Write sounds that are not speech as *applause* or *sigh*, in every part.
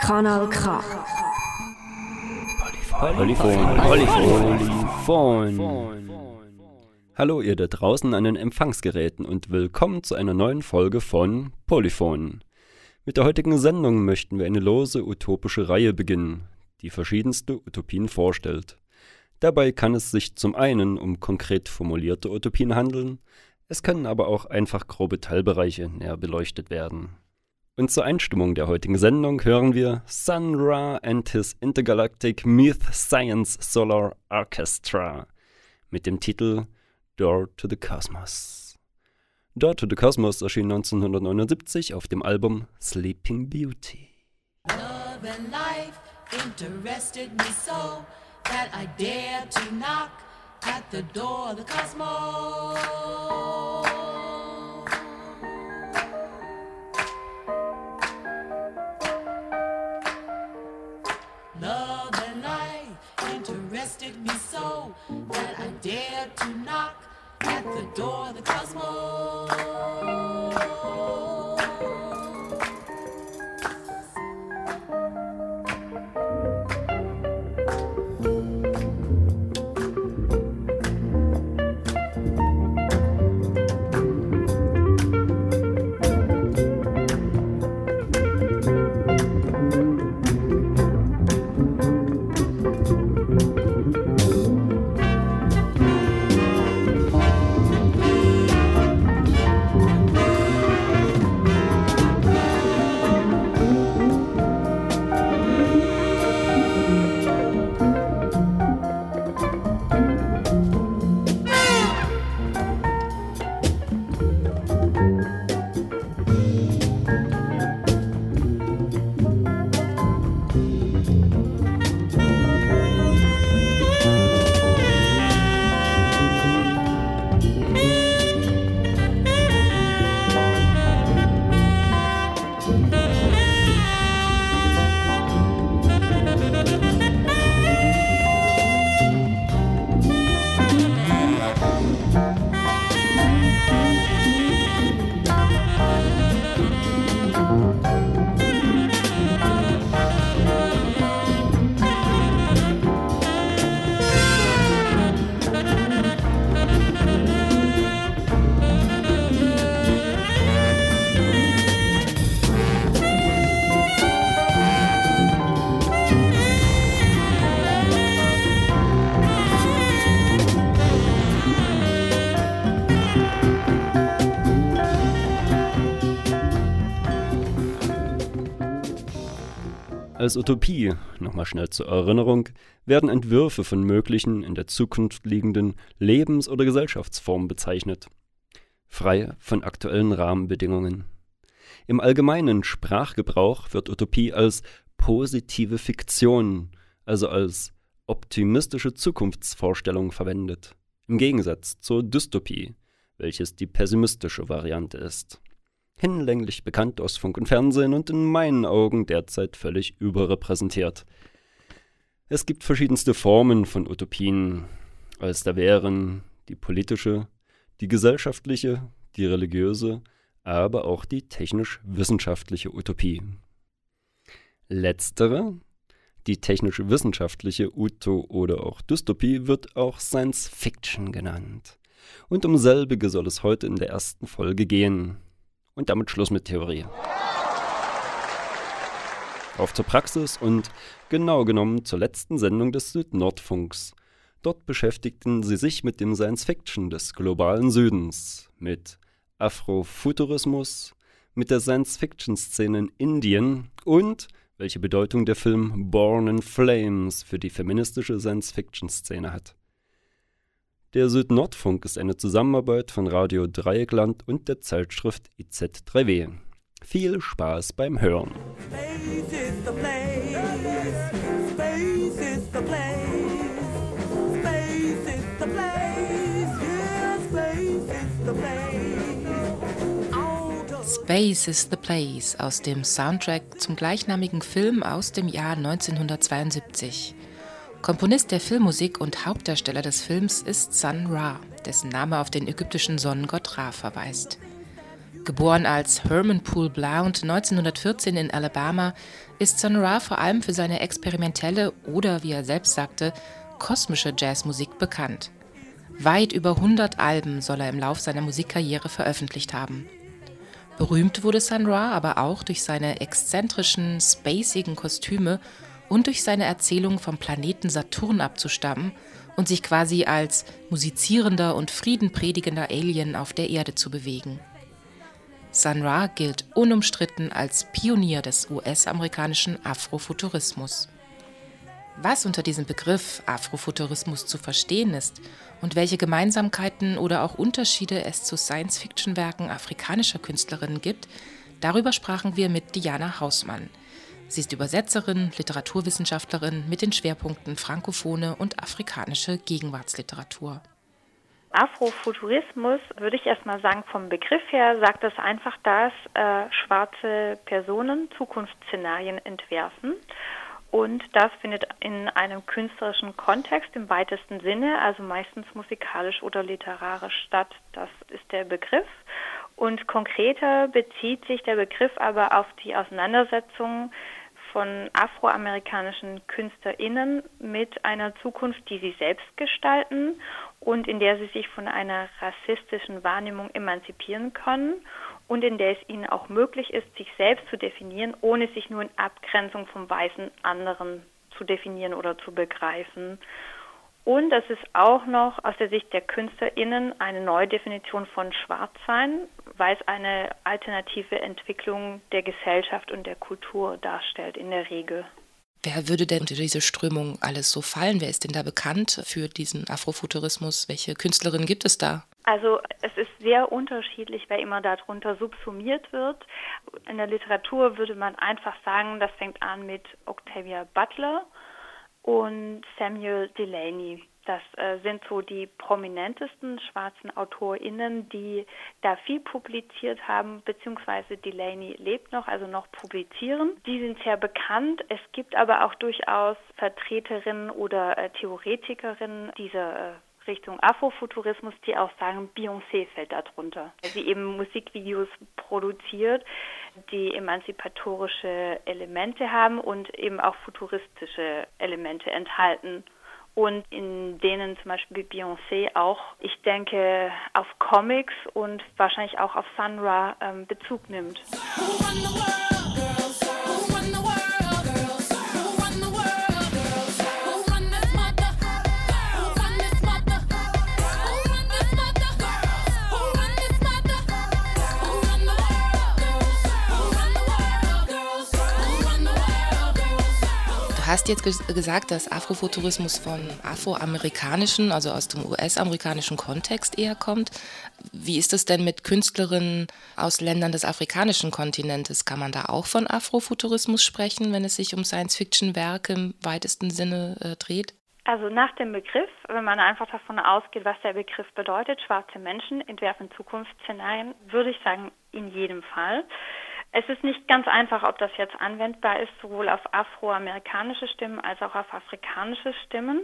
Kanal K. Polyphon. Polyphon. Hallo ihr da draußen an den Empfangsgeräten und willkommen zu einer neuen Folge von Polyphon. Mit der heutigen Sendung möchten wir eine lose utopische Reihe beginnen, die verschiedenste Utopien vorstellt. Dabei kann es sich zum einen um konkret formulierte Utopien handeln, es können aber auch einfach grobe Teilbereiche näher beleuchtet werden. Und zur Einstimmung der heutigen Sendung hören wir Sun Ra and his Intergalactic Myth Science Solar Orchestra mit dem Titel Door to the Cosmos. Door to the Cosmos erschien 1979 auf dem Album Sleeping Beauty. Love and life interested me so that I dared to knock at the door of the cosmos. Dared to knock at the door of the cosmos. Als Utopie, nochmal schnell zur Erinnerung, werden Entwürfe von möglichen in der Zukunft liegenden Lebens- oder Gesellschaftsformen bezeichnet, frei von aktuellen Rahmenbedingungen. Im allgemeinen Sprachgebrauch wird Utopie als positive Fiktion, also als optimistische Zukunftsvorstellung verwendet, im Gegensatz zur Dystopie, welches die pessimistische Variante ist hinlänglich bekannt aus Funk und Fernsehen und in meinen Augen derzeit völlig überrepräsentiert. Es gibt verschiedenste Formen von Utopien, als da wären die politische, die gesellschaftliche, die religiöse, aber auch die technisch-wissenschaftliche Utopie. Letztere, die technisch-wissenschaftliche Uto oder auch Dystopie, wird auch Science Fiction genannt. Und um selbige soll es heute in der ersten Folge gehen. Und damit Schluss mit Theorie. Auf zur Praxis und genau genommen zur letzten Sendung des Südnordfunks. Dort beschäftigten sie sich mit dem Science Fiction des globalen Südens, mit Afrofuturismus, mit der Science Fiction Szene in Indien und welche Bedeutung der Film Born in Flames für die feministische Science Fiction Szene hat. Der Süd-Nordfunk ist eine Zusammenarbeit von Radio Dreieckland und der Zeitschrift IZ3W. Viel Spaß beim Hören. Space is the Place aus dem Soundtrack zum gleichnamigen Film aus dem Jahr 1972. Komponist der Filmmusik und Hauptdarsteller des Films ist Sun Ra, dessen Name auf den ägyptischen Sonnengott Ra verweist. Geboren als Herman Poole Blount 1914 in Alabama, ist Sun Ra vor allem für seine experimentelle oder, wie er selbst sagte, kosmische Jazzmusik bekannt. Weit über 100 Alben soll er im Lauf seiner Musikkarriere veröffentlicht haben. Berühmt wurde Sun Ra aber auch durch seine exzentrischen, spacigen Kostüme und durch seine Erzählung vom Planeten Saturn abzustammen und sich quasi als musizierender und friedenpredigender Alien auf der Erde zu bewegen. Sun Ra gilt unumstritten als Pionier des US-amerikanischen Afrofuturismus. Was unter diesem Begriff Afrofuturismus zu verstehen ist und welche Gemeinsamkeiten oder auch Unterschiede es zu Science-Fiction-Werken afrikanischer Künstlerinnen gibt, darüber sprachen wir mit Diana Hausmann. Sie ist Übersetzerin, Literaturwissenschaftlerin mit den Schwerpunkten frankophone und afrikanische Gegenwartsliteratur. Afrofuturismus würde ich erstmal sagen, vom Begriff her sagt es einfach, dass äh, schwarze Personen Zukunftsszenarien entwerfen. Und das findet in einem künstlerischen Kontext im weitesten Sinne, also meistens musikalisch oder literarisch statt. Das ist der Begriff. Und konkreter bezieht sich der Begriff aber auf die Auseinandersetzung von afroamerikanischen KünstlerInnen mit einer Zukunft, die sie selbst gestalten und in der sie sich von einer rassistischen Wahrnehmung emanzipieren können und in der es ihnen auch möglich ist, sich selbst zu definieren, ohne sich nur in Abgrenzung vom weißen anderen zu definieren oder zu begreifen. Und das ist auch noch aus der Sicht der KünstlerInnen eine neue Definition von Schwarzsein, weil es eine alternative Entwicklung der Gesellschaft und der Kultur darstellt in der Regel. Wer würde denn unter diese Strömung alles so fallen? Wer ist denn da bekannt für diesen Afrofuturismus? Welche Künstlerinnen gibt es da? Also es ist sehr unterschiedlich, wer immer darunter subsumiert wird. In der Literatur würde man einfach sagen, das fängt an mit Octavia Butler und Samuel Delaney. Das äh, sind so die prominentesten schwarzen AutorInnen, die da viel publiziert haben, beziehungsweise Delaney lebt noch, also noch publizieren. Die sind sehr bekannt. Es gibt aber auch durchaus Vertreterinnen oder äh, Theoretikerinnen dieser äh, Richtung Afrofuturismus, die auch sagen, Beyoncé fällt darunter. Sie eben Musikvideos produziert, die emanzipatorische Elemente haben und eben auch futuristische Elemente enthalten und in denen zum Beispiel Beyoncé auch, ich denke, auf Comics und wahrscheinlich auch auf Sun Ra ähm, Bezug nimmt. Hast jetzt gesagt, dass Afrofuturismus von afroamerikanischen, also aus dem US-amerikanischen Kontext eher kommt. Wie ist es denn mit Künstlerinnen aus Ländern des afrikanischen Kontinentes? Kann man da auch von Afrofuturismus sprechen, wenn es sich um Science-Fiction-Werke im weitesten Sinne äh, dreht? Also nach dem Begriff, wenn man einfach davon ausgeht, was der Begriff bedeutet, schwarze Menschen entwerfen Zukunftsszenarien, würde ich sagen, in jedem Fall. Es ist nicht ganz einfach, ob das jetzt anwendbar ist, sowohl auf afroamerikanische Stimmen als auch auf afrikanische Stimmen.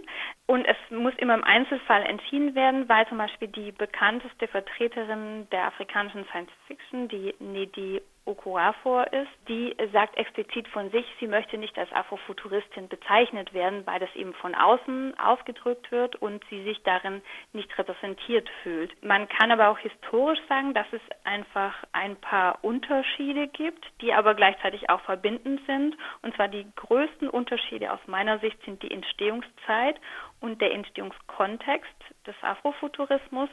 Und es muss immer im Einzelfall entschieden werden, weil zum Beispiel die bekannteste Vertreterin der afrikanischen Science Fiction, die Nedi Okorafor ist, die sagt explizit von sich, sie möchte nicht als Afrofuturistin bezeichnet werden, weil das eben von außen ausgedrückt wird und sie sich darin nicht repräsentiert fühlt. Man kann aber auch historisch sagen, dass es einfach ein paar Unterschiede gibt, die aber gleichzeitig auch verbindend sind. Und zwar die größten Unterschiede aus meiner Sicht sind die Entstehungszeit und der Entstehungskontext des Afrofuturismus,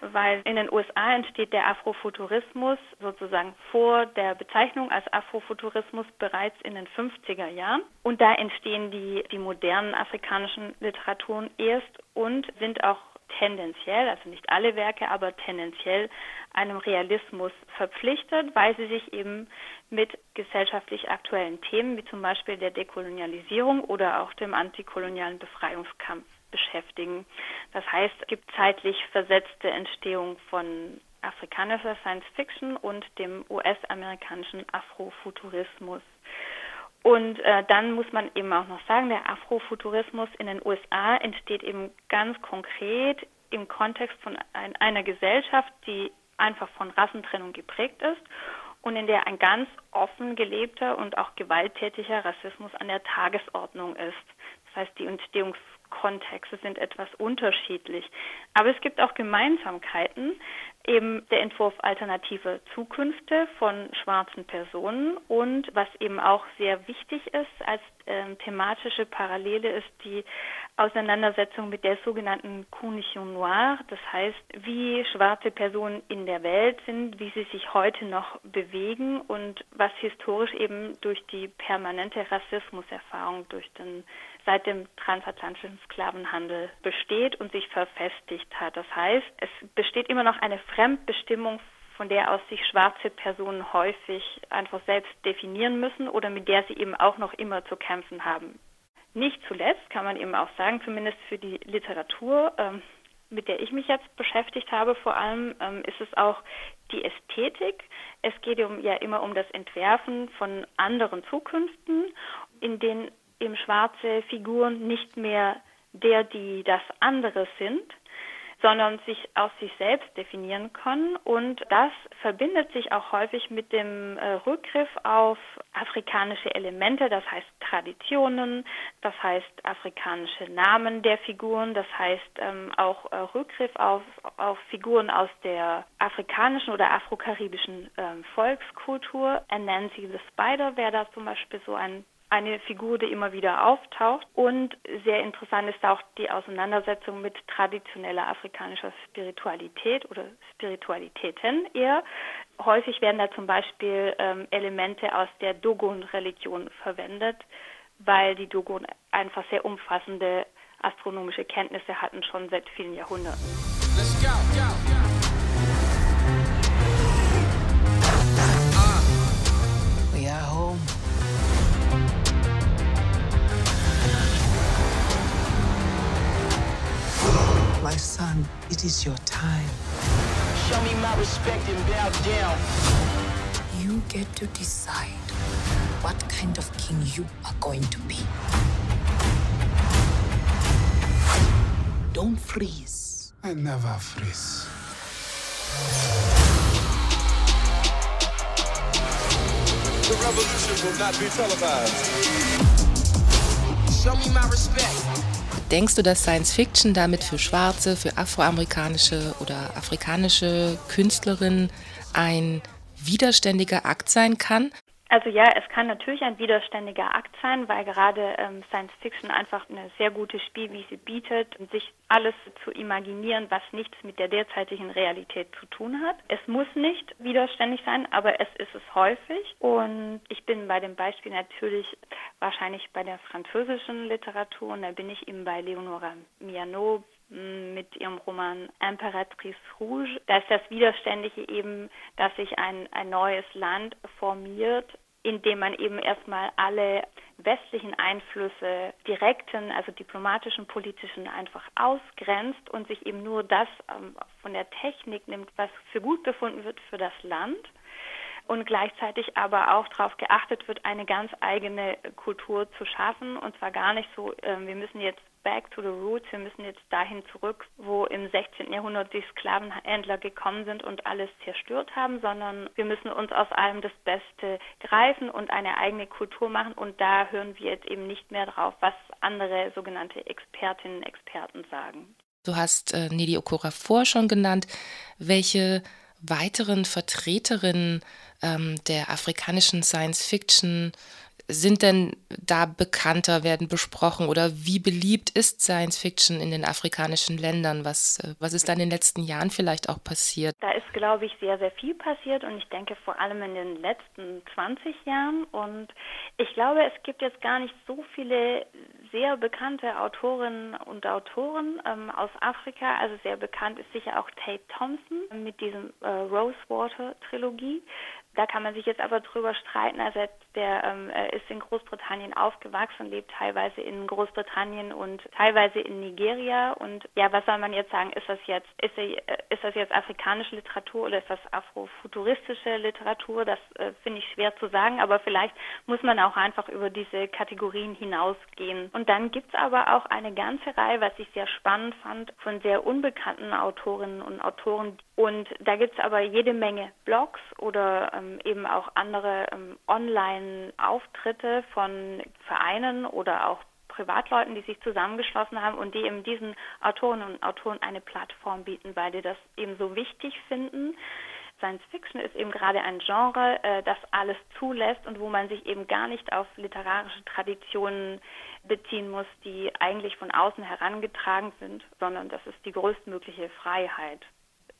weil in den USA entsteht der Afrofuturismus sozusagen vor der Bezeichnung als Afrofuturismus bereits in den 50er Jahren. Und da entstehen die, die modernen afrikanischen Literaturen erst und sind auch tendenziell, also nicht alle Werke, aber tendenziell einem Realismus verpflichtet, weil sie sich eben mit gesellschaftlich aktuellen Themen wie zum Beispiel der Dekolonialisierung oder auch dem antikolonialen Befreiungskampf beschäftigen. Das heißt, es gibt zeitlich versetzte Entstehung von afrikanischer Science Fiction und dem US-amerikanischen Afrofuturismus. Und äh, dann muss man eben auch noch sagen, der Afrofuturismus in den USA entsteht eben ganz konkret im Kontext von ein, einer Gesellschaft, die einfach von Rassentrennung geprägt ist und in der ein ganz offen gelebter und auch gewalttätiger Rassismus an der Tagesordnung ist. Das heißt, die Entstehungskontexte sind etwas unterschiedlich. Aber es gibt auch Gemeinsamkeiten, eben der Entwurf alternativer Zukünfte von schwarzen Personen und was eben auch sehr wichtig ist als äh, thematische Parallele ist die Auseinandersetzung mit der sogenannten Condition Noire, das heißt, wie schwarze Personen in der Welt sind, wie sie sich heute noch bewegen und was historisch eben durch die permanente Rassismuserfahrung durch den seit dem transatlantischen Sklavenhandel besteht und sich verfestigt hat. Das heißt, es besteht immer noch eine Fremdbestimmung von der aus sich schwarze Personen häufig einfach selbst definieren müssen oder mit der sie eben auch noch immer zu kämpfen haben. Nicht zuletzt kann man eben auch sagen, zumindest für die Literatur, ähm, mit der ich mich jetzt beschäftigt habe, vor allem ähm, ist es auch die Ästhetik. Es geht ja immer um das Entwerfen von anderen Zukünften, in denen eben schwarze Figuren nicht mehr der, die das andere sind, sondern sich aus sich selbst definieren können. Und das verbindet sich auch häufig mit dem äh, Rückgriff auf afrikanische Elemente, das heißt Traditionen, das heißt afrikanische Namen der Figuren, das heißt ähm, auch äh, Rückgriff auf, auf Figuren aus der afrikanischen oder afrokaribischen ähm, Volkskultur. Anansi the Spider wäre da zum Beispiel so ein eine Figur, die immer wieder auftaucht. Und sehr interessant ist auch die Auseinandersetzung mit traditioneller afrikanischer Spiritualität oder Spiritualitäten eher. Häufig werden da zum Beispiel ähm, Elemente aus der Dogon-Religion verwendet, weil die Dogon einfach sehr umfassende astronomische Kenntnisse hatten, schon seit vielen Jahrhunderten. Let's go, go, My son, it is your time. Show me my respect and bow down. You get to decide what kind of king you are going to be. Don't freeze. I never freeze. The revolution will not be televised. Show me my respect. Denkst du, dass Science Fiction damit für schwarze, für afroamerikanische oder afrikanische Künstlerinnen ein widerständiger Akt sein kann? Also ja, es kann natürlich ein widerständiger Akt sein, weil gerade ähm, Science Fiction einfach eine sehr gute Spielwiese bietet, sich alles zu imaginieren, was nichts mit der derzeitigen Realität zu tun hat. Es muss nicht widerständig sein, aber es ist es häufig. Und ich bin bei dem Beispiel natürlich wahrscheinlich bei der französischen Literatur und da bin ich eben bei Leonora Miano mit ihrem Roman Imperatrice Rouge. Da ist das Widerständige eben, dass sich ein, ein neues Land formiert, indem man eben erstmal alle westlichen Einflüsse, direkten, also diplomatischen, politischen einfach ausgrenzt und sich eben nur das ähm, von der Technik nimmt, was für gut befunden wird für das Land und gleichzeitig aber auch darauf geachtet wird, eine ganz eigene Kultur zu schaffen und zwar gar nicht so, äh, wir müssen jetzt back to the roots, wir müssen jetzt dahin zurück, wo im 16. Jahrhundert die Sklavenhändler gekommen sind und alles zerstört haben, sondern wir müssen uns aus allem das Beste greifen und eine eigene Kultur machen und da hören wir jetzt eben nicht mehr drauf, was andere sogenannte Expertinnen und Experten sagen. Du hast äh, Nedi Okorafor schon genannt. Welche weiteren Vertreterinnen ähm, der afrikanischen Science Fiction sind denn da bekannter, werden besprochen oder wie beliebt ist Science Fiction in den afrikanischen Ländern? Was, äh, was ist da in den letzten Jahren vielleicht auch passiert? Da ist, glaube ich, sehr, sehr viel passiert und ich denke vor allem in den letzten 20 Jahren. Und ich glaube, es gibt jetzt gar nicht so viele sehr bekannte Autorinnen und Autoren ähm, aus Afrika. Also sehr bekannt ist sicher auch Tate mit diesem äh, Rosewater-Trilogie. Da kann man sich jetzt aber drüber streiten. Also der ähm, äh, ist in Großbritannien aufgewachsen, lebt teilweise in Großbritannien und teilweise in Nigeria. Und ja, was soll man jetzt sagen? Ist das jetzt, ist, er, äh, ist das jetzt afrikanische Literatur oder ist das afrofuturistische Literatur? Das äh, finde ich schwer zu sagen, aber vielleicht muss man auch einfach über diese Kategorien hinausgehen. Und dann gibt es aber auch eine ganze Reihe, was ich sehr spannend fand, von sehr unbekannten Autorinnen und Autoren. Und da gibt es aber jede Menge Blogs oder ähm, eben auch andere ähm, Online-Auftritte von Vereinen oder auch Privatleuten, die sich zusammengeschlossen haben und die eben diesen Autorinnen und Autoren eine Plattform bieten, weil die das eben so wichtig finden. Science Fiction ist eben gerade ein Genre, äh, das alles zulässt und wo man sich eben gar nicht auf literarische Traditionen beziehen muss, die eigentlich von außen herangetragen sind, sondern das ist die größtmögliche Freiheit.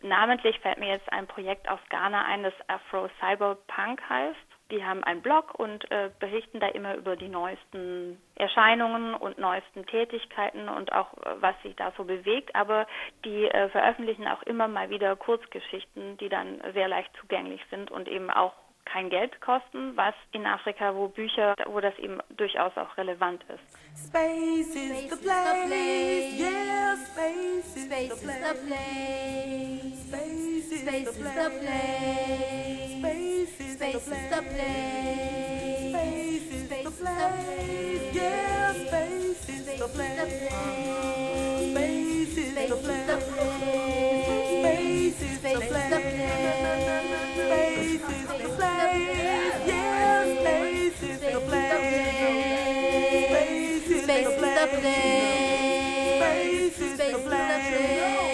Namentlich fällt mir jetzt ein Projekt aus Ghana ein, das Afro Cyberpunk heißt. Die haben einen Blog und äh, berichten da immer über die neuesten Erscheinungen und neuesten Tätigkeiten und auch äh, was sich da so bewegt. Aber die äh, veröffentlichen auch immer mal wieder Kurzgeschichten, die dann sehr leicht zugänglich sind und eben auch kein Geld kosten, was in Afrika, wo Bücher, wo das eben durchaus auch relevant ist. Space is the place, yeah, space is the place. Space is the place. Space is the place. Space is the place, yeah, space is the place. Space is the place. Space is the place. friend.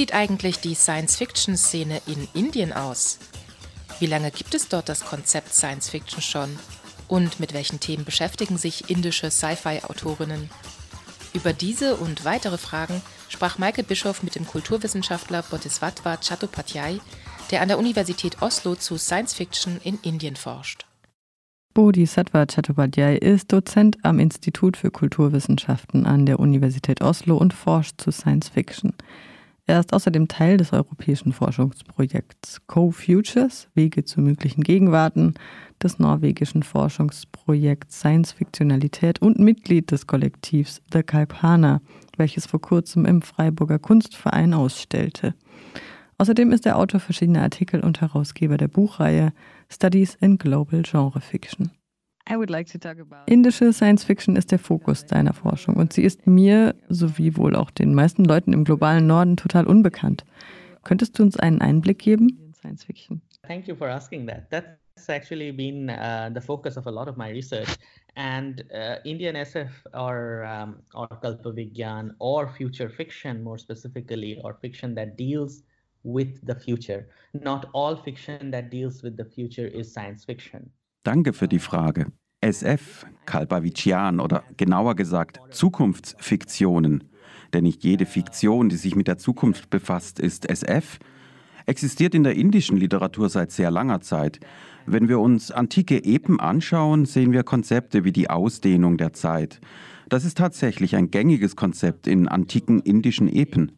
Sieht eigentlich die Science-Fiction-Szene in Indien aus? Wie lange gibt es dort das Konzept Science Fiction schon? Und mit welchen Themen beschäftigen sich indische Sci-Fi-Autorinnen? Über diese und weitere Fragen sprach Michael Bischoff mit dem Kulturwissenschaftler Bodhisattva Chattopadhyay, der an der Universität Oslo zu Science Fiction in Indien forscht. Bodhisattva Chattopadhyay ist Dozent am Institut für Kulturwissenschaften an der Universität Oslo und forscht zu Science Fiction. Er ist außerdem Teil des europäischen Forschungsprojekts Co-Futures, Wege zu möglichen Gegenwarten, des norwegischen Forschungsprojekts Science Fiktionalität und Mitglied des Kollektivs The Kalpana, welches vor kurzem im Freiburger Kunstverein ausstellte. Außerdem ist er Autor verschiedener Artikel und Herausgeber der Buchreihe Studies in Global Genre Fiction. Indische Science Fiction ist der Fokus deiner Forschung und sie ist mir, sowie wohl auch den meisten Leuten im globalen Norden, total unbekannt. Könntest du uns einen Einblick geben? Science Fiction. Thank you for asking that. That's actually been uh, the focus of a lot of my research. And uh, Indian SF or, um, or Kalpavigyan or future fiction, more specifically, or fiction that deals with the future. Not all fiction that deals with the future is science fiction. Danke für die Frage. SF, Kalbavician oder genauer gesagt Zukunftsfiktionen, denn nicht jede Fiktion, die sich mit der Zukunft befasst, ist SF, existiert in der indischen Literatur seit sehr langer Zeit. Wenn wir uns antike Epen anschauen, sehen wir Konzepte wie die Ausdehnung der Zeit. Das ist tatsächlich ein gängiges Konzept in antiken indischen Epen.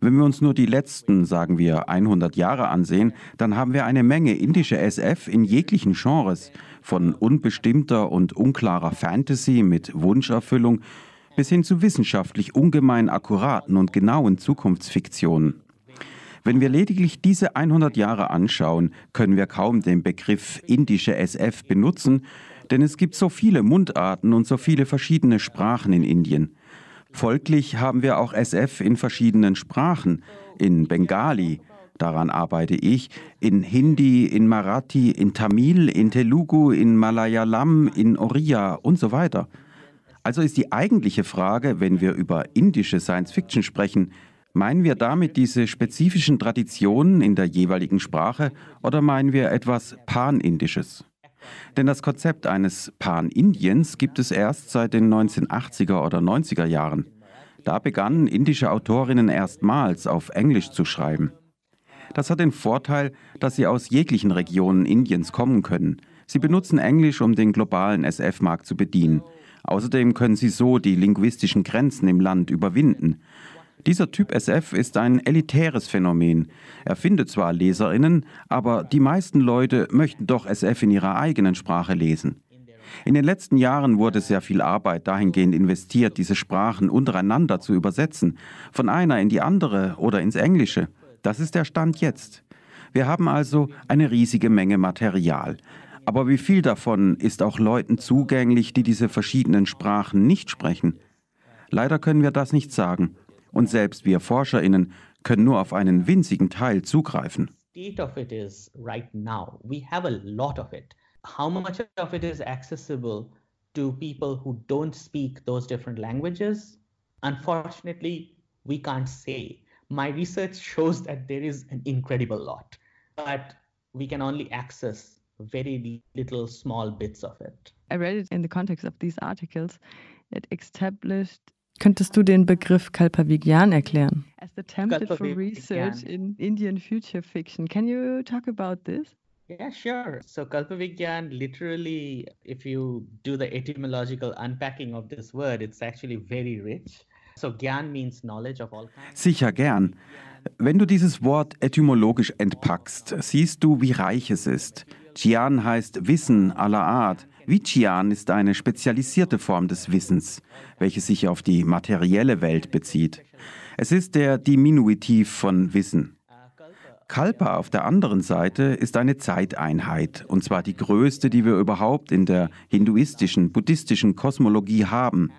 Wenn wir uns nur die letzten, sagen wir, 100 Jahre ansehen, dann haben wir eine Menge indische SF in jeglichen Genres, von unbestimmter und unklarer Fantasy mit Wunscherfüllung bis hin zu wissenschaftlich ungemein akkuraten und genauen Zukunftsfiktionen. Wenn wir lediglich diese 100 Jahre anschauen, können wir kaum den Begriff indische SF benutzen, denn es gibt so viele Mundarten und so viele verschiedene Sprachen in Indien. Folglich haben wir auch SF in verschiedenen Sprachen, in Bengali, daran arbeite ich, in Hindi, in Marathi, in Tamil, in Telugu, in Malayalam, in Oriya und so weiter. Also ist die eigentliche Frage, wenn wir über indische Science Fiction sprechen, meinen wir damit diese spezifischen Traditionen in der jeweiligen Sprache oder meinen wir etwas Panindisches? Denn das Konzept eines Pan-Indiens gibt es erst seit den 1980er oder 90er Jahren. Da begannen indische Autorinnen erstmals auf Englisch zu schreiben. Das hat den Vorteil, dass sie aus jeglichen Regionen Indiens kommen können. Sie benutzen Englisch, um den globalen SF-Markt zu bedienen. Außerdem können sie so die linguistischen Grenzen im Land überwinden. Dieser Typ SF ist ein elitäres Phänomen. Er findet zwar Leserinnen, aber die meisten Leute möchten doch SF in ihrer eigenen Sprache lesen. In den letzten Jahren wurde sehr viel Arbeit dahingehend investiert, diese Sprachen untereinander zu übersetzen, von einer in die andere oder ins Englische. Das ist der Stand jetzt. Wir haben also eine riesige Menge Material. Aber wie viel davon ist auch Leuten zugänglich, die diese verschiedenen Sprachen nicht sprechen? Leider können wir das nicht sagen und selbst wir Forscherinnen können nur auf einen winzigen Teil zugreifen. How much of it is accessible to people who don't speak those different languages? Unfortunately, we can't say. My research shows that there is an incredible lot, but we can only access very little small bits of it. I read it in the context of these articles. It established Könntest du den Begriff Kalpavigyan erklären? As the template for research in Indian future fiction. Can you talk about this? Yeah, sure. So Kalpavigyan, literally, if you do the etymological unpacking of this word, it's actually very rich. So Gyan means knowledge of all kinds. Sicher gern. Wenn du dieses Wort etymologisch entpackst, siehst du, wie reich es ist. Gyan heißt Wissen aller Art. Vichian ist eine spezialisierte Form des Wissens, welche sich auf die materielle Welt bezieht. Es ist der Diminutiv von Wissen. Kalpa auf der anderen Seite ist eine Zeiteinheit, und zwar die größte, die wir überhaupt in der hinduistischen, buddhistischen Kosmologie haben.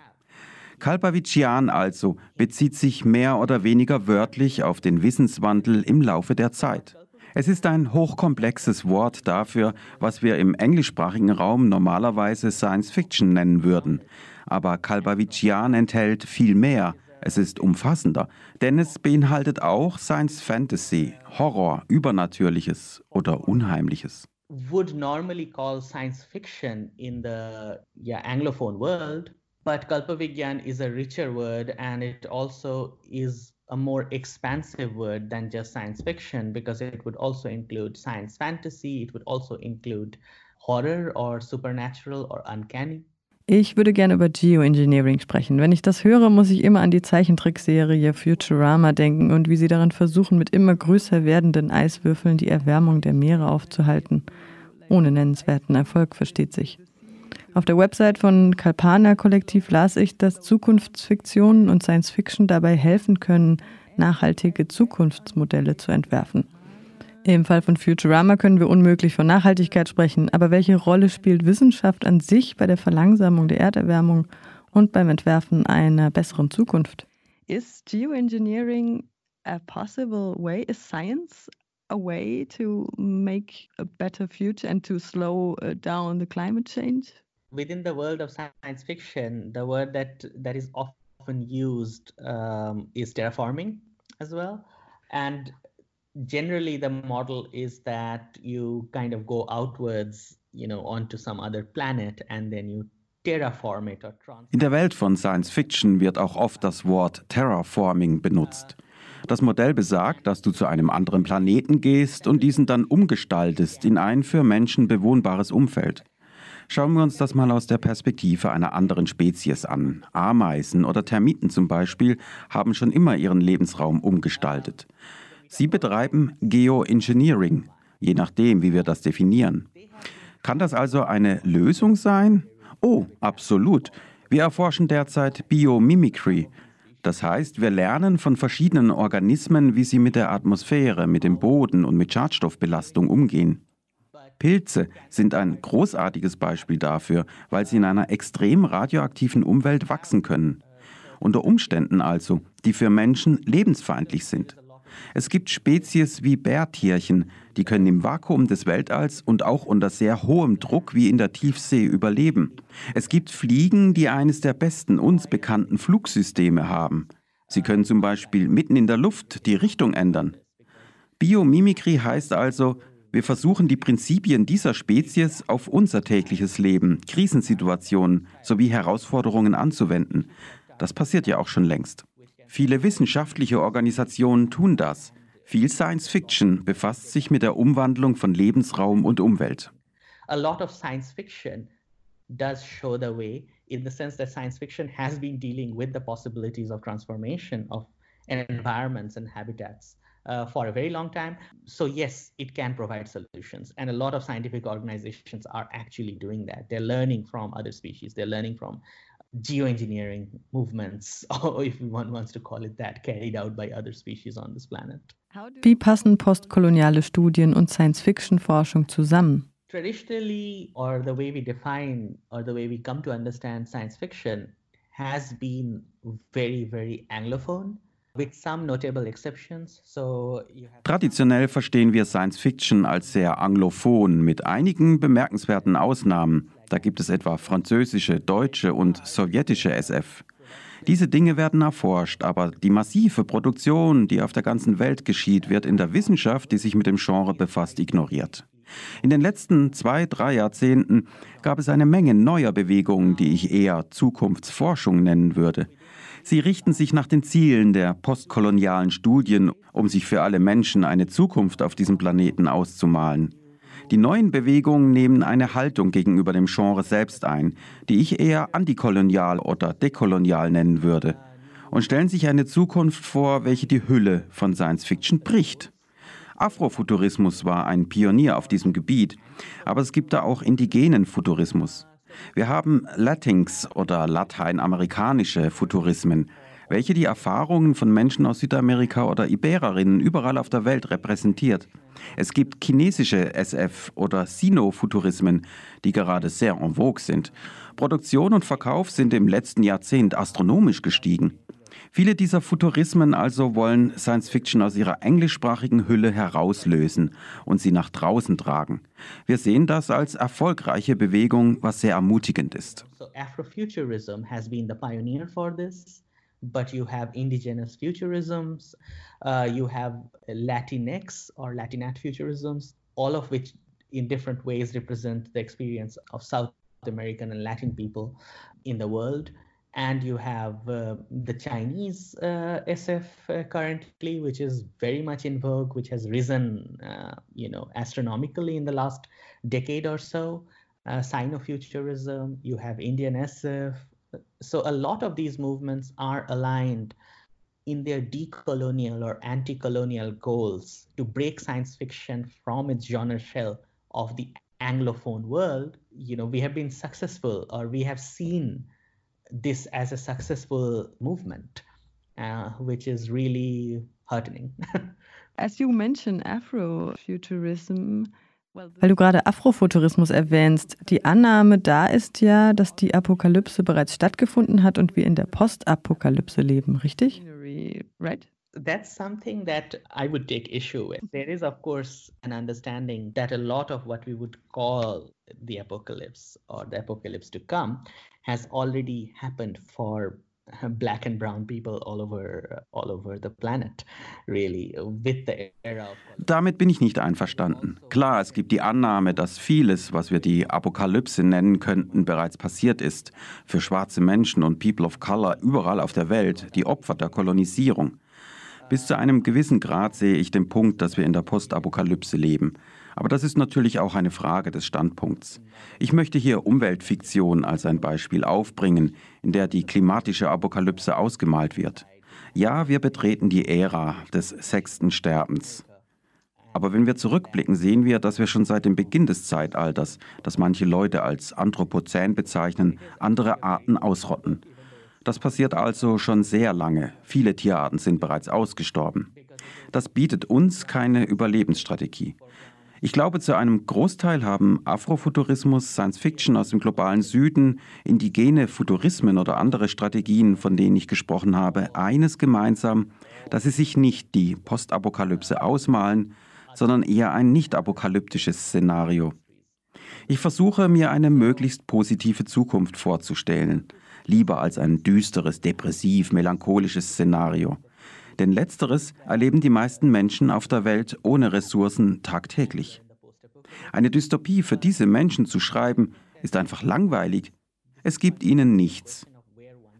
Kalpavichian also bezieht sich mehr oder weniger wörtlich auf den Wissenswandel im Laufe der Zeit. Es ist ein hochkomplexes Wort dafür, was wir im englischsprachigen Raum normalerweise Science Fiction nennen würden. Aber Kalbavician enthält viel mehr. Es ist umfassender, denn es beinhaltet auch Science Fantasy, Horror, Übernatürliches oder Unheimliches. Would normally call science fiction in the yeah, Anglophone world, but Kalpavigyan is a richer word and it also is a more expansive word than just science fiction because it would also include science fantasy, it would also include horror or supernatural or uncanny. Ich würde gerne über Geoengineering sprechen. Wenn ich das höre, muss ich immer an die Zeichentrickserie Futurama denken und wie sie darin versuchen, mit immer größer werdenden Eiswürfeln die Erwärmung der Meere aufzuhalten. Ohne nennenswerten Erfolg, versteht sich. Auf der Website von Kalpana Kollektiv las ich, dass Zukunftsfiktionen und Science Fiction dabei helfen können, nachhaltige Zukunftsmodelle zu entwerfen. Im Fall von Futurama können wir unmöglich von Nachhaltigkeit sprechen, aber welche Rolle spielt Wissenschaft an sich bei der Verlangsamung der Erderwärmung und beim Entwerfen einer besseren Zukunft? Is geoengineering a possible way? Is science a way to make a better future and to slow uh, down the climate change? Within the world of science fiction, the word that that is often used um, is terraforming as well. And generally the model is that you kind of go outwards, you know, onto some other planet and then you. In der Welt von Science Fiction wird auch oft das Wort Terraforming benutzt. Das Modell besagt, dass du zu einem anderen Planeten gehst und diesen dann umgestaltest in ein für Menschen bewohnbares Umfeld. Schauen wir uns das mal aus der Perspektive einer anderen Spezies an. Ameisen oder Termiten zum Beispiel haben schon immer ihren Lebensraum umgestaltet. Sie betreiben Geoengineering, je nachdem, wie wir das definieren. Kann das also eine Lösung sein? Oh, absolut. Wir erforschen derzeit Biomimicry. Das heißt, wir lernen von verschiedenen Organismen, wie sie mit der Atmosphäre, mit dem Boden und mit Schadstoffbelastung umgehen. Pilze sind ein großartiges Beispiel dafür, weil sie in einer extrem radioaktiven Umwelt wachsen können. Unter Umständen also, die für Menschen lebensfeindlich sind. Es gibt Spezies wie Bärtierchen, die können im Vakuum des Weltalls und auch unter sehr hohem Druck wie in der Tiefsee überleben. Es gibt Fliegen, die eines der besten uns bekannten Flugsysteme haben. Sie können zum Beispiel mitten in der Luft die Richtung ändern. Biomimikry heißt also, wir versuchen die Prinzipien dieser Spezies auf unser tägliches Leben, Krisensituationen sowie Herausforderungen anzuwenden. Das passiert ja auch schon längst. Viele wissenschaftliche Organisationen tun das. Viel Science Fiction befasst sich mit der Umwandlung von Lebensraum und Umwelt. A lot of science fiction does show the way in the sense that science fiction has been dealing with the possibilities of transformation of environments and habitats. Uh, for a very long time. So, yes, it can provide solutions. And a lot of scientific organizations are actually doing that. They're learning from other species, they're learning from geoengineering movements, *laughs* or if one wants to call it that, carried out by other species on this planet. How do Wie passen postkoloniale Studien und Science-Fiction-Forschung zusammen? Traditionally, or the way we define or the way we come to understand science fiction has been very, very Anglophone. Traditionell verstehen wir Science Fiction als sehr anglophon, mit einigen bemerkenswerten Ausnahmen. Da gibt es etwa französische, deutsche und sowjetische SF. Diese Dinge werden erforscht, aber die massive Produktion, die auf der ganzen Welt geschieht, wird in der Wissenschaft, die sich mit dem Genre befasst, ignoriert. In den letzten zwei, drei Jahrzehnten gab es eine Menge neuer Bewegungen, die ich eher Zukunftsforschung nennen würde. Sie richten sich nach den Zielen der postkolonialen Studien, um sich für alle Menschen eine Zukunft auf diesem Planeten auszumalen. Die neuen Bewegungen nehmen eine Haltung gegenüber dem Genre selbst ein, die ich eher antikolonial oder dekolonial nennen würde, und stellen sich eine Zukunft vor, welche die Hülle von Science Fiction bricht. Afrofuturismus war ein Pionier auf diesem Gebiet, aber es gibt da auch indigenen Futurismus. Wir haben Latinx oder lateinamerikanische Futurismen, welche die Erfahrungen von Menschen aus Südamerika oder Ibererinnen überall auf der Welt repräsentiert. Es gibt chinesische SF- oder Sino-Futurismen, die gerade sehr en vogue sind. Produktion und Verkauf sind im letzten Jahrzehnt astronomisch gestiegen. Viele dieser Futurismen also wollen Science Fiction aus ihrer englischsprachigen Hülle herauslösen und sie nach draußen tragen. Wir sehen das als erfolgreiche Bewegung, was sehr ermutigend ist. So Afrofuturism has been the pioneer for this. but you have indigenous futurisms, uh, you have Latinx or Latinat futurisms, all of which in different ways represent the experience of South American and Latin people in the world. And you have uh, the Chinese uh, SF uh, currently, which is very much in vogue, which has risen, uh, you know, astronomically in the last decade or so. Uh, Sino-futurism, you have Indian SF, so a lot of these movements are aligned in their decolonial or anti-colonial goals to break science fiction from its genre shell of the anglophone world you know we have been successful or we have seen this as a successful movement uh, which is really heartening *laughs* as you mentioned afrofuturism Weil du gerade Afrofuturismus erwähnst, die Annahme da ist ja, dass die Apokalypse bereits stattgefunden hat und wir in der Postapokalypse leben, richtig? Right? That's something that I would take issue with. There is, of course, an understanding that a lot of what we would call the apocalypse or the apocalypse to come has already happened for black and brown people all over all over the planet really with the era of Damit bin ich nicht einverstanden. Klar, es gibt die Annahme, dass vieles, was wir die Apokalypse nennen könnten, bereits passiert ist für schwarze Menschen und People of Color überall auf der Welt, die Opfer der Kolonisierung. Bis zu einem gewissen Grad sehe ich den Punkt, dass wir in der Postapokalypse leben. Aber das ist natürlich auch eine Frage des Standpunkts. Ich möchte hier Umweltfiktion als ein Beispiel aufbringen, in der die klimatische Apokalypse ausgemalt wird. Ja, wir betreten die Ära des sechsten Sterbens. Aber wenn wir zurückblicken, sehen wir, dass wir schon seit dem Beginn des Zeitalters, das manche Leute als Anthropozän bezeichnen, andere Arten ausrotten. Das passiert also schon sehr lange. Viele Tierarten sind bereits ausgestorben. Das bietet uns keine Überlebensstrategie. Ich glaube, zu einem Großteil haben Afrofuturismus, Science Fiction aus dem globalen Süden, indigene Futurismen oder andere Strategien, von denen ich gesprochen habe, eines gemeinsam, dass sie sich nicht die Postapokalypse ausmalen, sondern eher ein nicht-apokalyptisches Szenario. Ich versuche mir eine möglichst positive Zukunft vorzustellen, lieber als ein düsteres, depressiv, melancholisches Szenario. Denn letzteres erleben die meisten Menschen auf der Welt ohne Ressourcen tagtäglich. Eine Dystopie für diese Menschen zu schreiben, ist einfach langweilig. Es gibt ihnen nichts.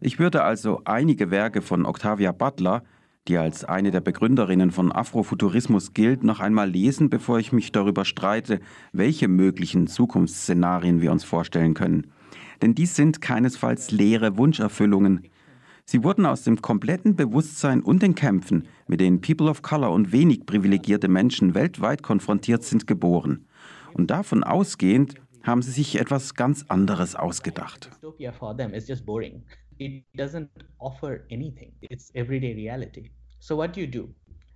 Ich würde also einige Werke von Octavia Butler, die als eine der Begründerinnen von Afrofuturismus gilt, noch einmal lesen, bevor ich mich darüber streite, welche möglichen Zukunftsszenarien wir uns vorstellen können. Denn dies sind keinesfalls leere Wunscherfüllungen, Sie wurden aus dem kompletten Bewusstsein und den Kämpfen, mit denen People of Color und wenig privilegierte Menschen weltweit konfrontiert sind, geboren. Und davon ausgehend haben sie sich etwas ganz anderes ausgedacht. It doesn't offer anything. It's everyday reality. So what do you do?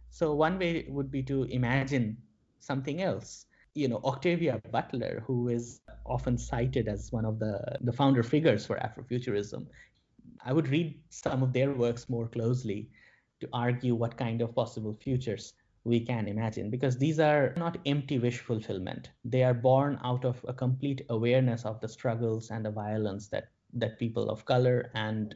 So one way would be to imagine something else. you know Octavia Butler, who is often cited as one of the the founder figures for Afrofuturism, I would read some of their works more closely to argue what kind of possible futures we can imagine because these are not empty wish fulfillment they are born out of a complete awareness of the struggles and the violence that that people of color and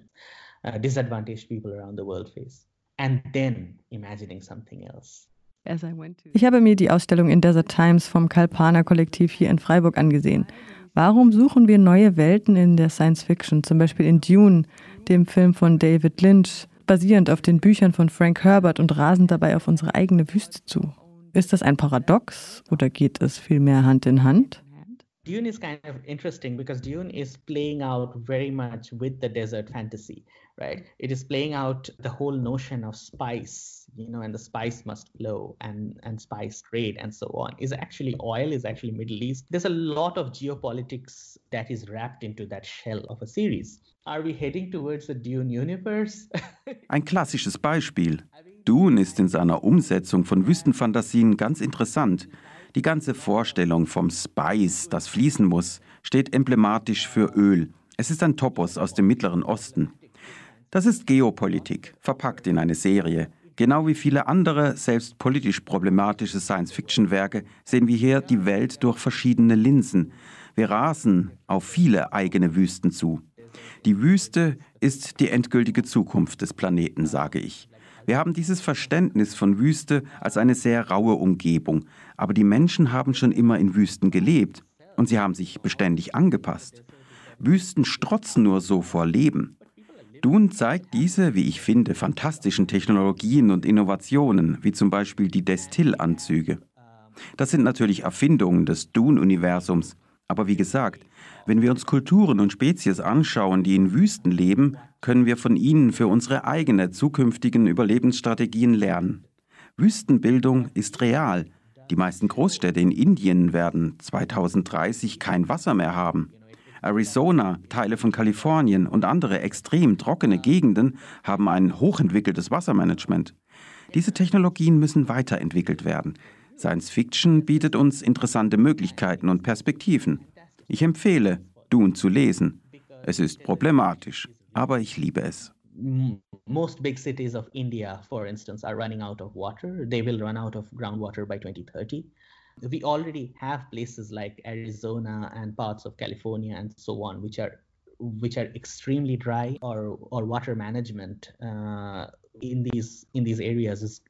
uh, disadvantaged people around the world face and then imagining something else As I went to, Ich habe mir die Ausstellung in Desert Times vom Kalpana Kollektiv hier in Freiburg angesehen. Warum suchen wir neue Welten in der Science Fiction, zum Beispiel in Dune, dem Film von David Lynch, basierend auf den Büchern von Frank Herbert und rasen dabei auf unsere eigene Wüste zu. Ist das ein Paradox oder geht es vielmehr Hand in Hand? Dune is kind of interesting because Dune is playing out very much with the desert fantasy, right? It is playing out the whole notion of spice, you know, and the spice must flow and and spice trade and so on. Is actually oil is actually Middle East. There's a lot of geopolitics that is wrapped into that shell of a series. Are we heading towards the Dune universe? *laughs* Ein klassisches Beispiel. Dune ist in seiner Umsetzung von Wüstenfantasien ganz interessant. Die ganze Vorstellung vom Spice, das fließen muss, steht emblematisch für Öl. Es ist ein Topos aus dem Mittleren Osten. Das ist Geopolitik, verpackt in eine Serie. Genau wie viele andere, selbst politisch problematische Science-Fiction-Werke, sehen wir hier die Welt durch verschiedene Linsen. Wir rasen auf viele eigene Wüsten zu. Die Wüste ist die endgültige Zukunft des Planeten, sage ich. Wir haben dieses Verständnis von Wüste als eine sehr raue Umgebung, aber die Menschen haben schon immer in Wüsten gelebt und sie haben sich beständig angepasst. Wüsten strotzen nur so vor Leben. Dune zeigt diese, wie ich finde, fantastischen Technologien und Innovationen, wie zum Beispiel die Destillanzüge. Das sind natürlich Erfindungen des Dune-Universums, aber wie gesagt, wenn wir uns Kulturen und Spezies anschauen, die in Wüsten leben, können wir von ihnen für unsere eigenen zukünftigen Überlebensstrategien lernen. Wüstenbildung ist real. Die meisten Großstädte in Indien werden 2030 kein Wasser mehr haben. Arizona, Teile von Kalifornien und andere extrem trockene Gegenden haben ein hochentwickeltes Wassermanagement. Diese Technologien müssen weiterentwickelt werden. Science Fiction bietet uns interessante Möglichkeiten und Perspektiven. Ich empfehle, Dune zu lesen. Es ist problematisch, aber ich liebe es. Most big cities of India, for instance, are running out of water. They will run out of groundwater by 2030. We already have places like Arizona and parts of California and so on, which are which are extremely dry or or water management uh, in these in these areas is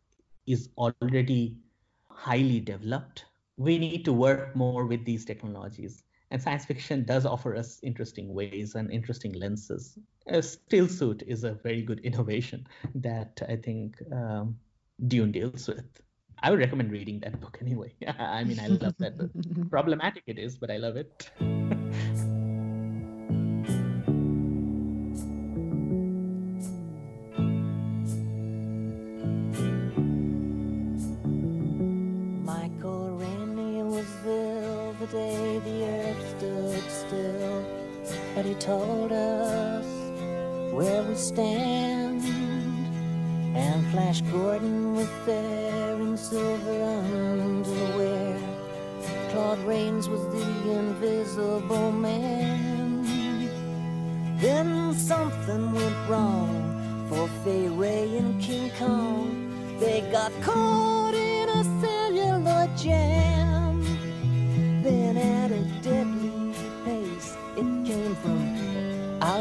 is already highly developed. We need to work more with these technologies. And science fiction does offer us interesting ways and interesting lenses. A still suit is a very good innovation that I think um, Dune deals with. I would recommend reading that book anyway. *laughs* I mean, I love that book. *laughs* Problematic it is, but I love it. *laughs* told us where we stand. And Flash Gordon was there in silver underwear. Claude Rains was the invisible man. Then something went wrong for Fay Ray and King Kong. They got caught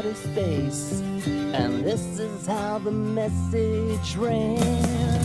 outer space. And this is how the message ran.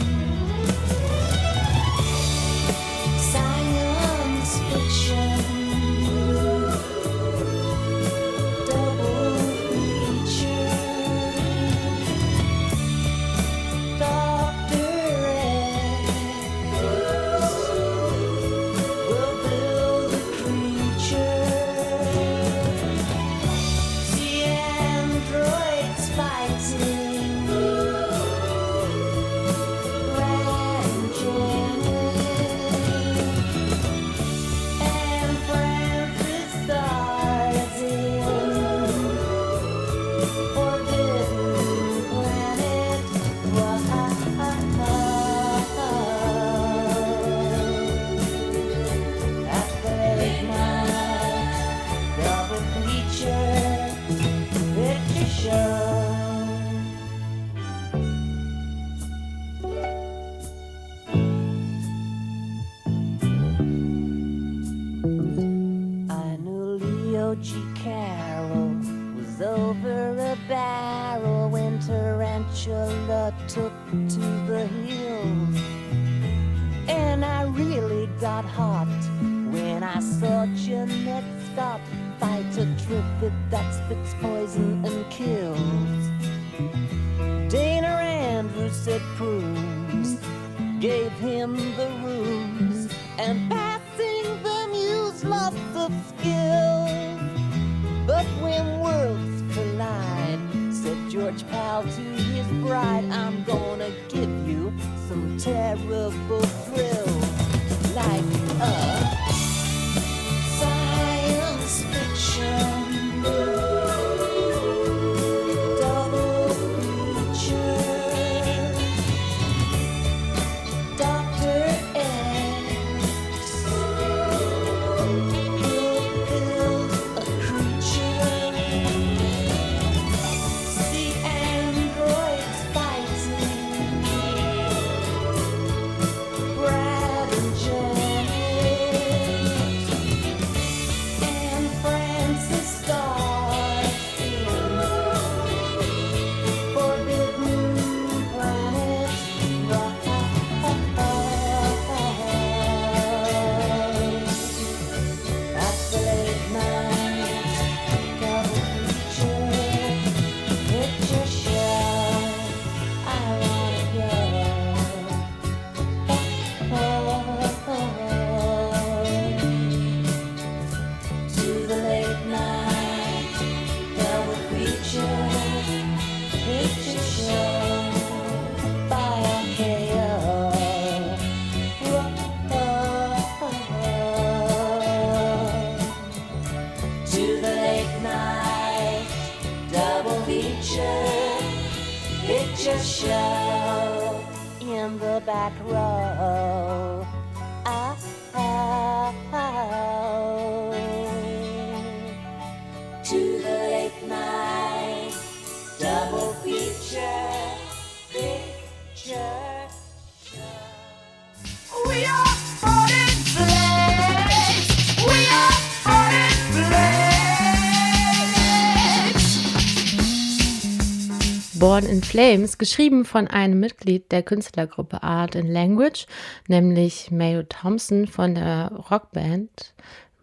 Flames, geschrieben von einem Mitglied der Künstlergruppe Art and Language, nämlich Mayo Thompson von der Rockband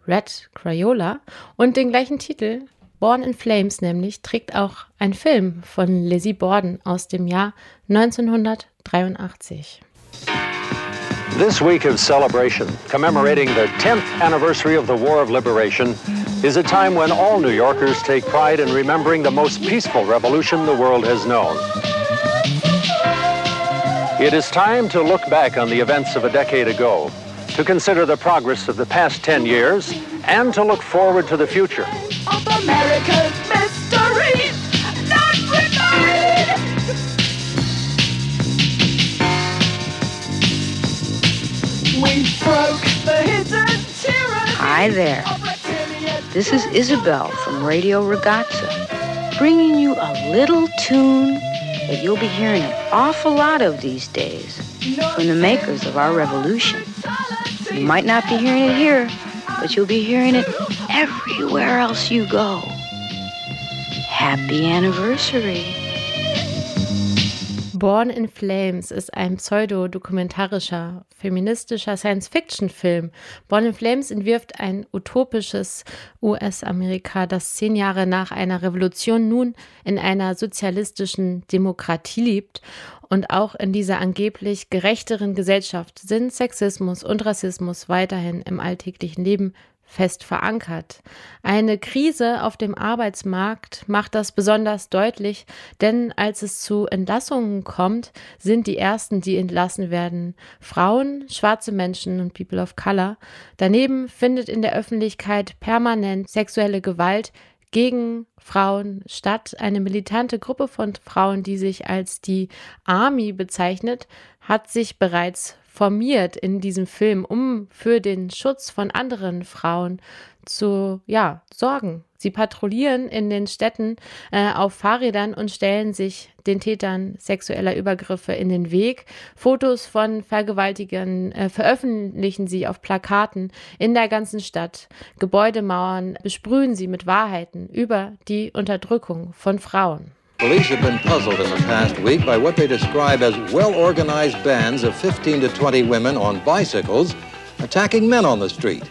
Red Crayola und den gleichen Titel Born in Flames nämlich trägt auch ein Film von Lizzie Borden aus dem Jahr 1983. This week of celebration, commemorating the 10th anniversary of the War of Liberation, is a time when all New Yorkers take pride in remembering the most peaceful revolution the world has known. It is time to look back on the events of a decade ago, to consider the progress of the past 10 years, and to look forward to the future. of America's mysteries not remade. We broke the hidden tyranny. Hi there. This is Isabel from Radio Ragazza, bringing you a little tune that you'll be hearing an awful lot of these days from the makers of our revolution. You might not be hearing it here, but you'll be hearing it everywhere else you go. Happy anniversary. Born in Flames ist ein pseudodokumentarischer, feministischer Science-Fiction-Film. Born in Flames entwirft ein utopisches US-Amerika, das zehn Jahre nach einer Revolution nun in einer sozialistischen Demokratie lebt. Und auch in dieser angeblich gerechteren Gesellschaft sind Sexismus und Rassismus weiterhin im alltäglichen Leben fest verankert. Eine Krise auf dem Arbeitsmarkt macht das besonders deutlich, denn als es zu Entlassungen kommt, sind die ersten, die entlassen werden, Frauen, schwarze Menschen und People of Color. Daneben findet in der Öffentlichkeit permanent sexuelle Gewalt gegen Frauen statt. Eine militante Gruppe von Frauen, die sich als die Army bezeichnet, hat sich bereits formiert in diesem Film, um für den Schutz von anderen Frauen zu ja, sorgen. Sie patrouillieren in den Städten äh, auf Fahrrädern und stellen sich den Tätern sexueller Übergriffe in den Weg. Fotos von Vergewaltigern äh, veröffentlichen sie auf Plakaten in der ganzen Stadt. Gebäudemauern besprühen sie mit Wahrheiten über die Unterdrückung von Frauen. Police have been puzzled in the past week by what they describe as well organized bands of 15 to 20 women on bicycles attacking men on the street.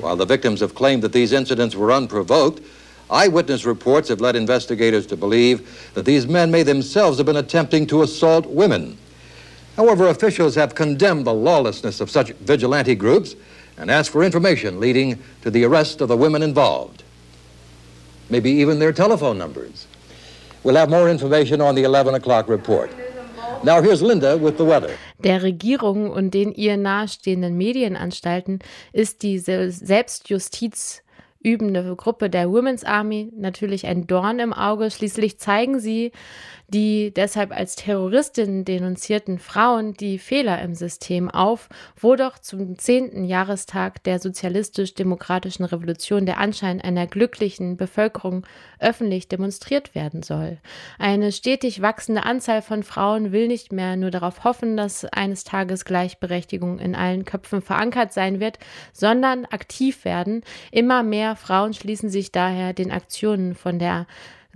While the victims have claimed that these incidents were unprovoked, eyewitness reports have led investigators to believe that these men may themselves have been attempting to assault women. However, officials have condemned the lawlessness of such vigilante groups and asked for information leading to the arrest of the women involved. Maybe even their telephone numbers. We'll have more information on the 11 o'clock report. Now here's Linda with the weather. Der Regierung und den ihr nahestehenden Medienanstalten ist die Se- Selbstjustiz übende Gruppe der Women's Army natürlich ein Dorn im Auge. Schließlich zeigen sie die deshalb als Terroristinnen denunzierten Frauen die Fehler im System auf, wo doch zum 10. Jahrestag der sozialistisch-demokratischen Revolution der Anschein einer glücklichen Bevölkerung öffentlich demonstriert werden soll. Eine stetig wachsende Anzahl von Frauen will nicht mehr nur darauf hoffen, dass eines Tages Gleichberechtigung in allen Köpfen verankert sein wird, sondern aktiv werden. Immer mehr Frauen schließen sich daher den Aktionen von der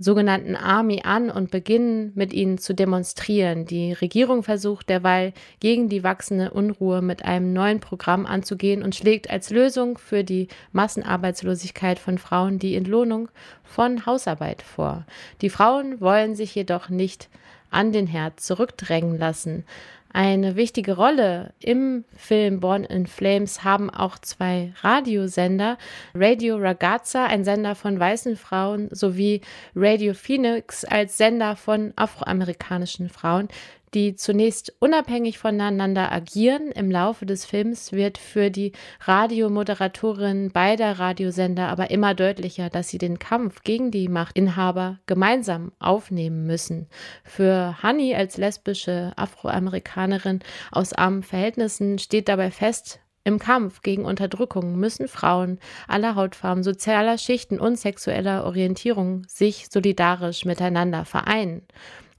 sogenannten Army an und beginnen mit ihnen zu demonstrieren. Die Regierung versucht derweil gegen die wachsende Unruhe mit einem neuen Programm anzugehen und schlägt als Lösung für die Massenarbeitslosigkeit von Frauen die Entlohnung von Hausarbeit vor. Die Frauen wollen sich jedoch nicht an den Herd zurückdrängen lassen. Eine wichtige Rolle im Film Born in Flames haben auch zwei Radiosender, Radio Ragazza, ein Sender von weißen Frauen, sowie Radio Phoenix als Sender von afroamerikanischen Frauen. Die zunächst unabhängig voneinander agieren. Im Laufe des Films wird für die Radiomoderatorin beider Radiosender aber immer deutlicher, dass sie den Kampf gegen die Machtinhaber gemeinsam aufnehmen müssen. Für Honey als lesbische Afroamerikanerin aus armen Verhältnissen steht dabei fest, im Kampf gegen Unterdrückung müssen Frauen aller Hautfarben, sozialer Schichten und sexueller Orientierung sich solidarisch miteinander vereinen.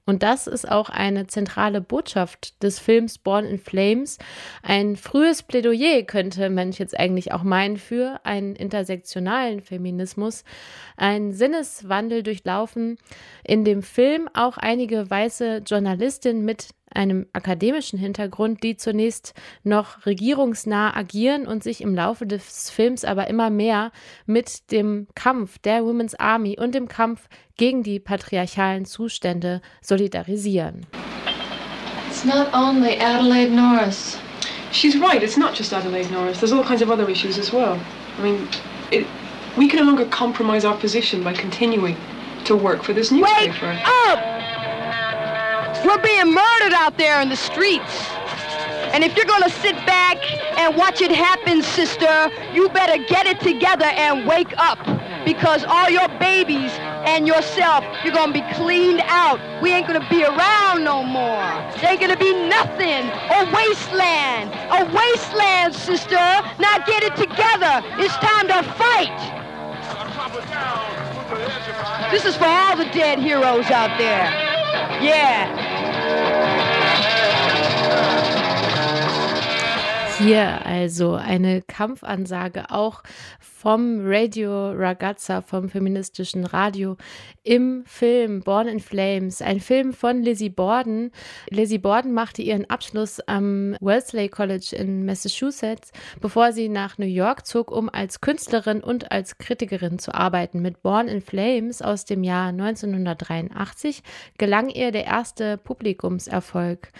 Und das ist auch eine zentrale Botschaft des Films Born in Flames. Ein frühes Plädoyer könnte man jetzt eigentlich auch meinen für einen intersektionalen Feminismus. Ein Sinneswandel durchlaufen in dem Film auch einige weiße Journalistinnen mit einem akademischen Hintergrund, die zunächst noch regierungsnah agieren und sich im Laufe des Films aber immer mehr mit dem Kampf der Women's Army und dem Kampf gegen die patriarchalen Zustände solidarisieren. It's not only Adelaide Norris. She's right, it's not just Adelaide Norris. There's all kinds of other issues as well. I mean, it, we can no longer compromise our position by continuing to work for this newspaper. Wake up! We're being murdered out there in the streets. And if you're gonna sit back and watch it happen, sister, you better get it together and wake up. Because all your babies and yourself, you're gonna be cleaned out. We ain't gonna be around no more. There ain't gonna be nothing. A wasteland. A wasteland, sister. Now get it together. It's time to fight. This is for all the dead heroes out there. Yeah. Hier also eine Kampfansage auch vom Radio Ragazza, vom feministischen Radio im Film Born in Flames, ein Film von Lizzie Borden. Lizzie Borden machte ihren Abschluss am Wellesley College in Massachusetts, bevor sie nach New York zog, um als Künstlerin und als Kritikerin zu arbeiten. Mit Born in Flames aus dem Jahr 1983 gelang ihr der erste Publikumserfolg.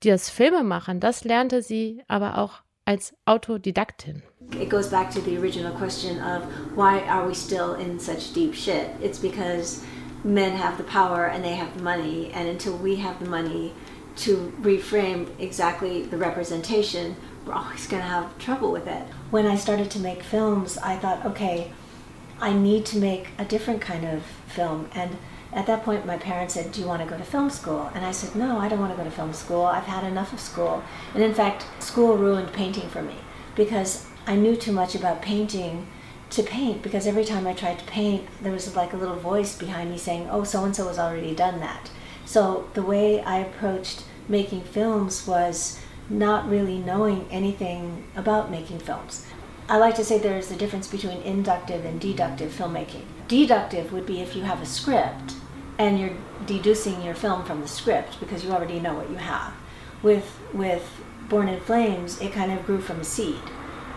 Das Filmemachen, das lernte sie aber auch als Autodidaktin. It goes back to the original question of why are we still in such deep shit? It's because men have the power and they have the money, and until we have the money to reframe exactly the representation, we're always going to have trouble with it. When I started to make films, I thought, okay, I need to make a different kind of film. And at that point, my parents said, Do you want to go to film school? And I said, No, I don't want to go to film school. I've had enough of school. And in fact, school ruined painting for me because I knew too much about painting to paint because every time I tried to paint, there was like a little voice behind me saying, Oh, so and so has already done that. So the way I approached making films was not really knowing anything about making films. I like to say there's a difference between inductive and deductive filmmaking. Deductive would be if you have a script and you're deducing your film from the script because you already know what you have. With with Born in Flames, it kind of grew from a seed.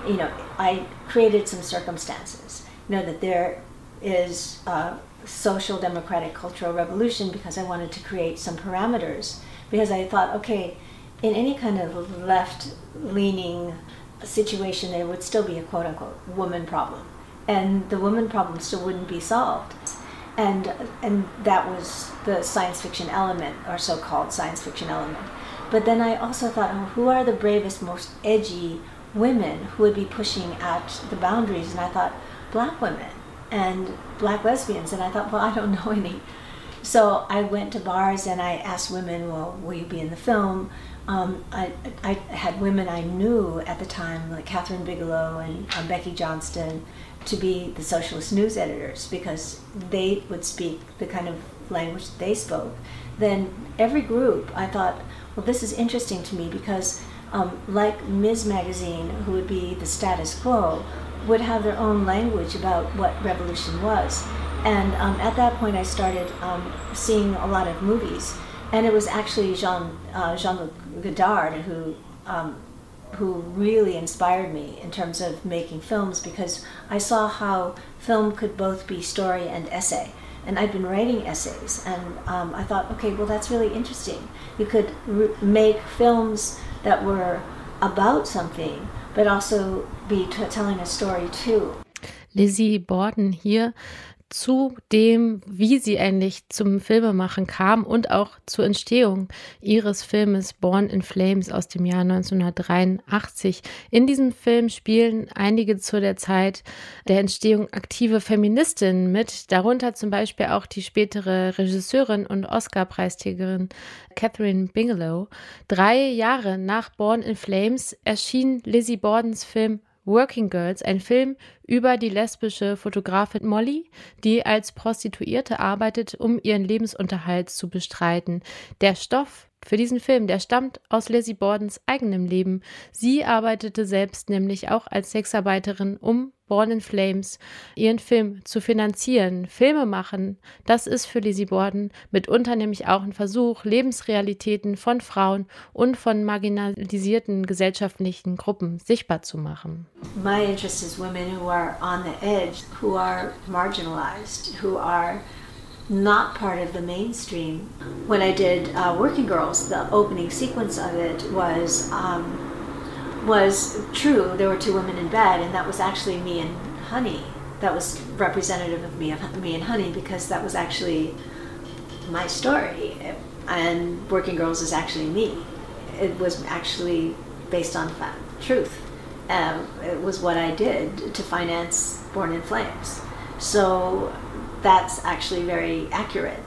You know, I created some circumstances. You know that there is a social democratic cultural revolution because I wanted to create some parameters because I thought, okay, in any kind of left leaning situation, there would still be a quote unquote woman problem. And the woman problem still wouldn't be solved. And, and that was the science fiction element, or so called science fiction element. But then I also thought, oh, who are the bravest, most edgy women who would be pushing at the boundaries? And I thought, black women and black lesbians. And I thought, well, I don't *laughs* know any. So I went to bars and I asked women, well, will you be in the film? um, I, I had women I knew at the time, like Catherine Bigelow and um, Becky Johnston, to be the socialist news editors because they would speak the kind of language they spoke. Then every group, I thought, well, this is interesting to me because, um, like Ms. Magazine, who would be the status quo, would have their own language about what revolution was. And um, at that point, I started um, seeing a lot of movies and it was actually Jean uh, Jean Luc Godard who um, who really inspired me in terms of making films because I saw how film could both be story and essay. And I'd been writing essays, and um, I thought, okay, well, that's really interesting. You could make films that were about something, but also be telling a story too. Lizzie Borden hier zu dem, wie sie eigentlich zum Filmemachen kam und auch zur Entstehung ihres Filmes Born in Flames aus dem Jahr 1983. In diesem Film spielen einige zu der Zeit der Entstehung aktive Feministinnen mit, darunter zum Beispiel auch die spätere Regisseurin und Oscar-Preisträgerin Catherine Bigelow. Drei Jahre nach Born in Flames erschien Lizzie Bordens Film Working Girls, ein Film über die lesbische Fotografin Molly, die als Prostituierte arbeitet, um ihren Lebensunterhalt zu bestreiten. Der Stoff für diesen Film, der stammt aus Lizzie Bordens eigenem Leben. Sie arbeitete selbst nämlich auch als Sexarbeiterin, um Born in Flames ihren Film zu finanzieren. Filme machen, das ist für Lizzie Borden mitunter nämlich auch ein Versuch, Lebensrealitäten von Frauen und von marginalisierten gesellschaftlichen Gruppen sichtbar zu machen. My interest is women who are on the edge, who are marginalized, who are not part of the mainstream. When I did uh, Working Girls, the opening sequence of it was um, was true. There were two women in bed, and that was actually me and Honey. That was representative of me, of me and Honey, because that was actually my story. And Working Girls is actually me. It was actually based on fact, truth. Um, it was what I did to finance Born in Flames. So that's actually very accurate.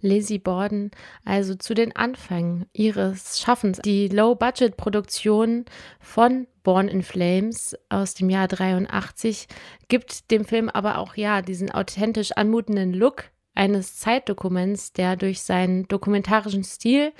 Lizzie Borden also zu den Anfängen ihres Schaffens. Die Low-Budget-Produktion von Born in Flames aus dem Jahr 83 gibt dem Film aber auch ja diesen authentisch anmutenden Look eines Zeitdokuments, der durch seinen dokumentarischen Stil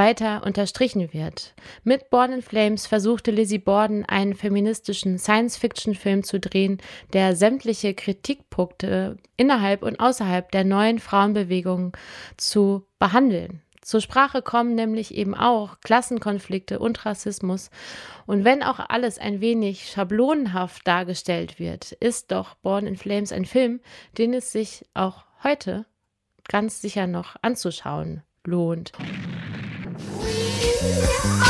weiter unterstrichen wird. Mit Born in Flames versuchte Lizzie Borden einen feministischen Science-Fiction-Film zu drehen, der sämtliche Kritikpunkte innerhalb und außerhalb der neuen Frauenbewegung zu behandeln. Zur Sprache kommen nämlich eben auch Klassenkonflikte und Rassismus. Und wenn auch alles ein wenig schablonenhaft dargestellt wird, ist doch Born in Flames ein Film, den es sich auch heute ganz sicher noch anzuschauen lohnt. Space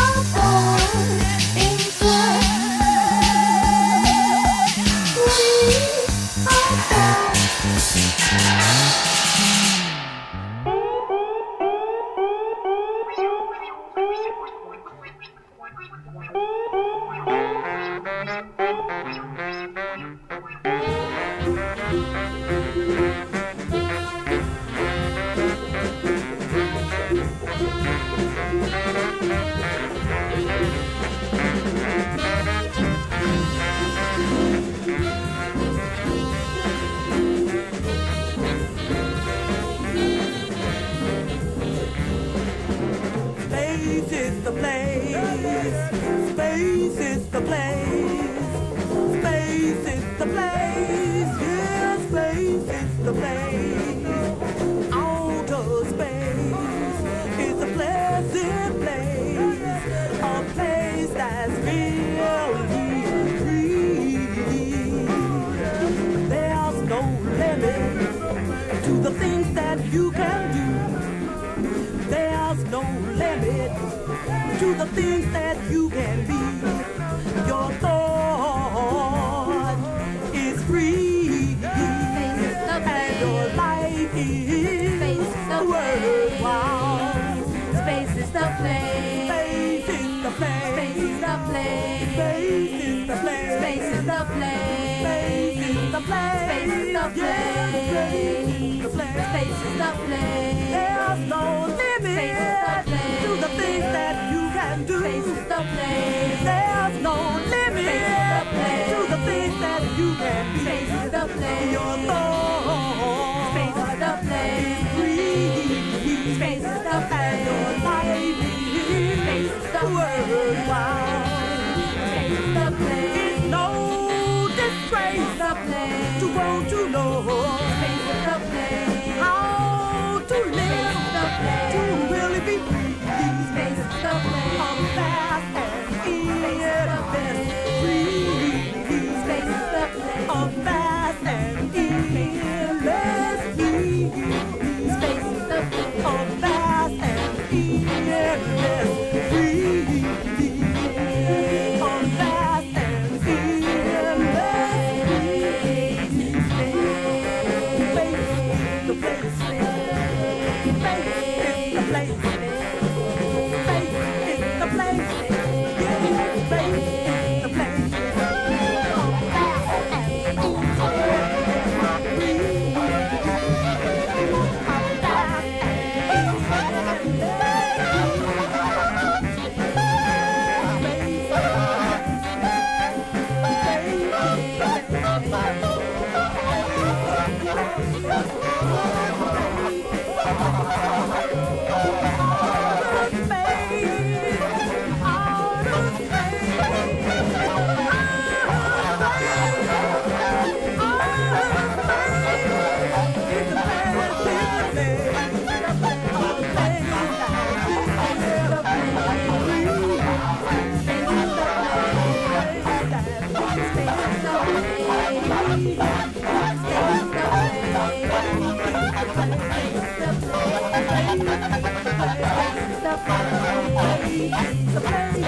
The party. The party.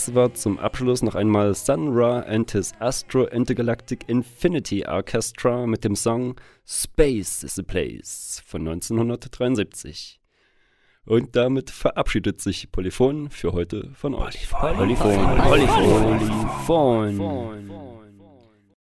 Das war zum Abschluss noch einmal Sun Ra and his Astro Intergalactic Infinity Orchestra mit dem Song Space is a Place von 1973. Und damit verabschiedet sich Polyphon für heute von euch. Polyphon, Polyphon, Polyphon. Polyphon.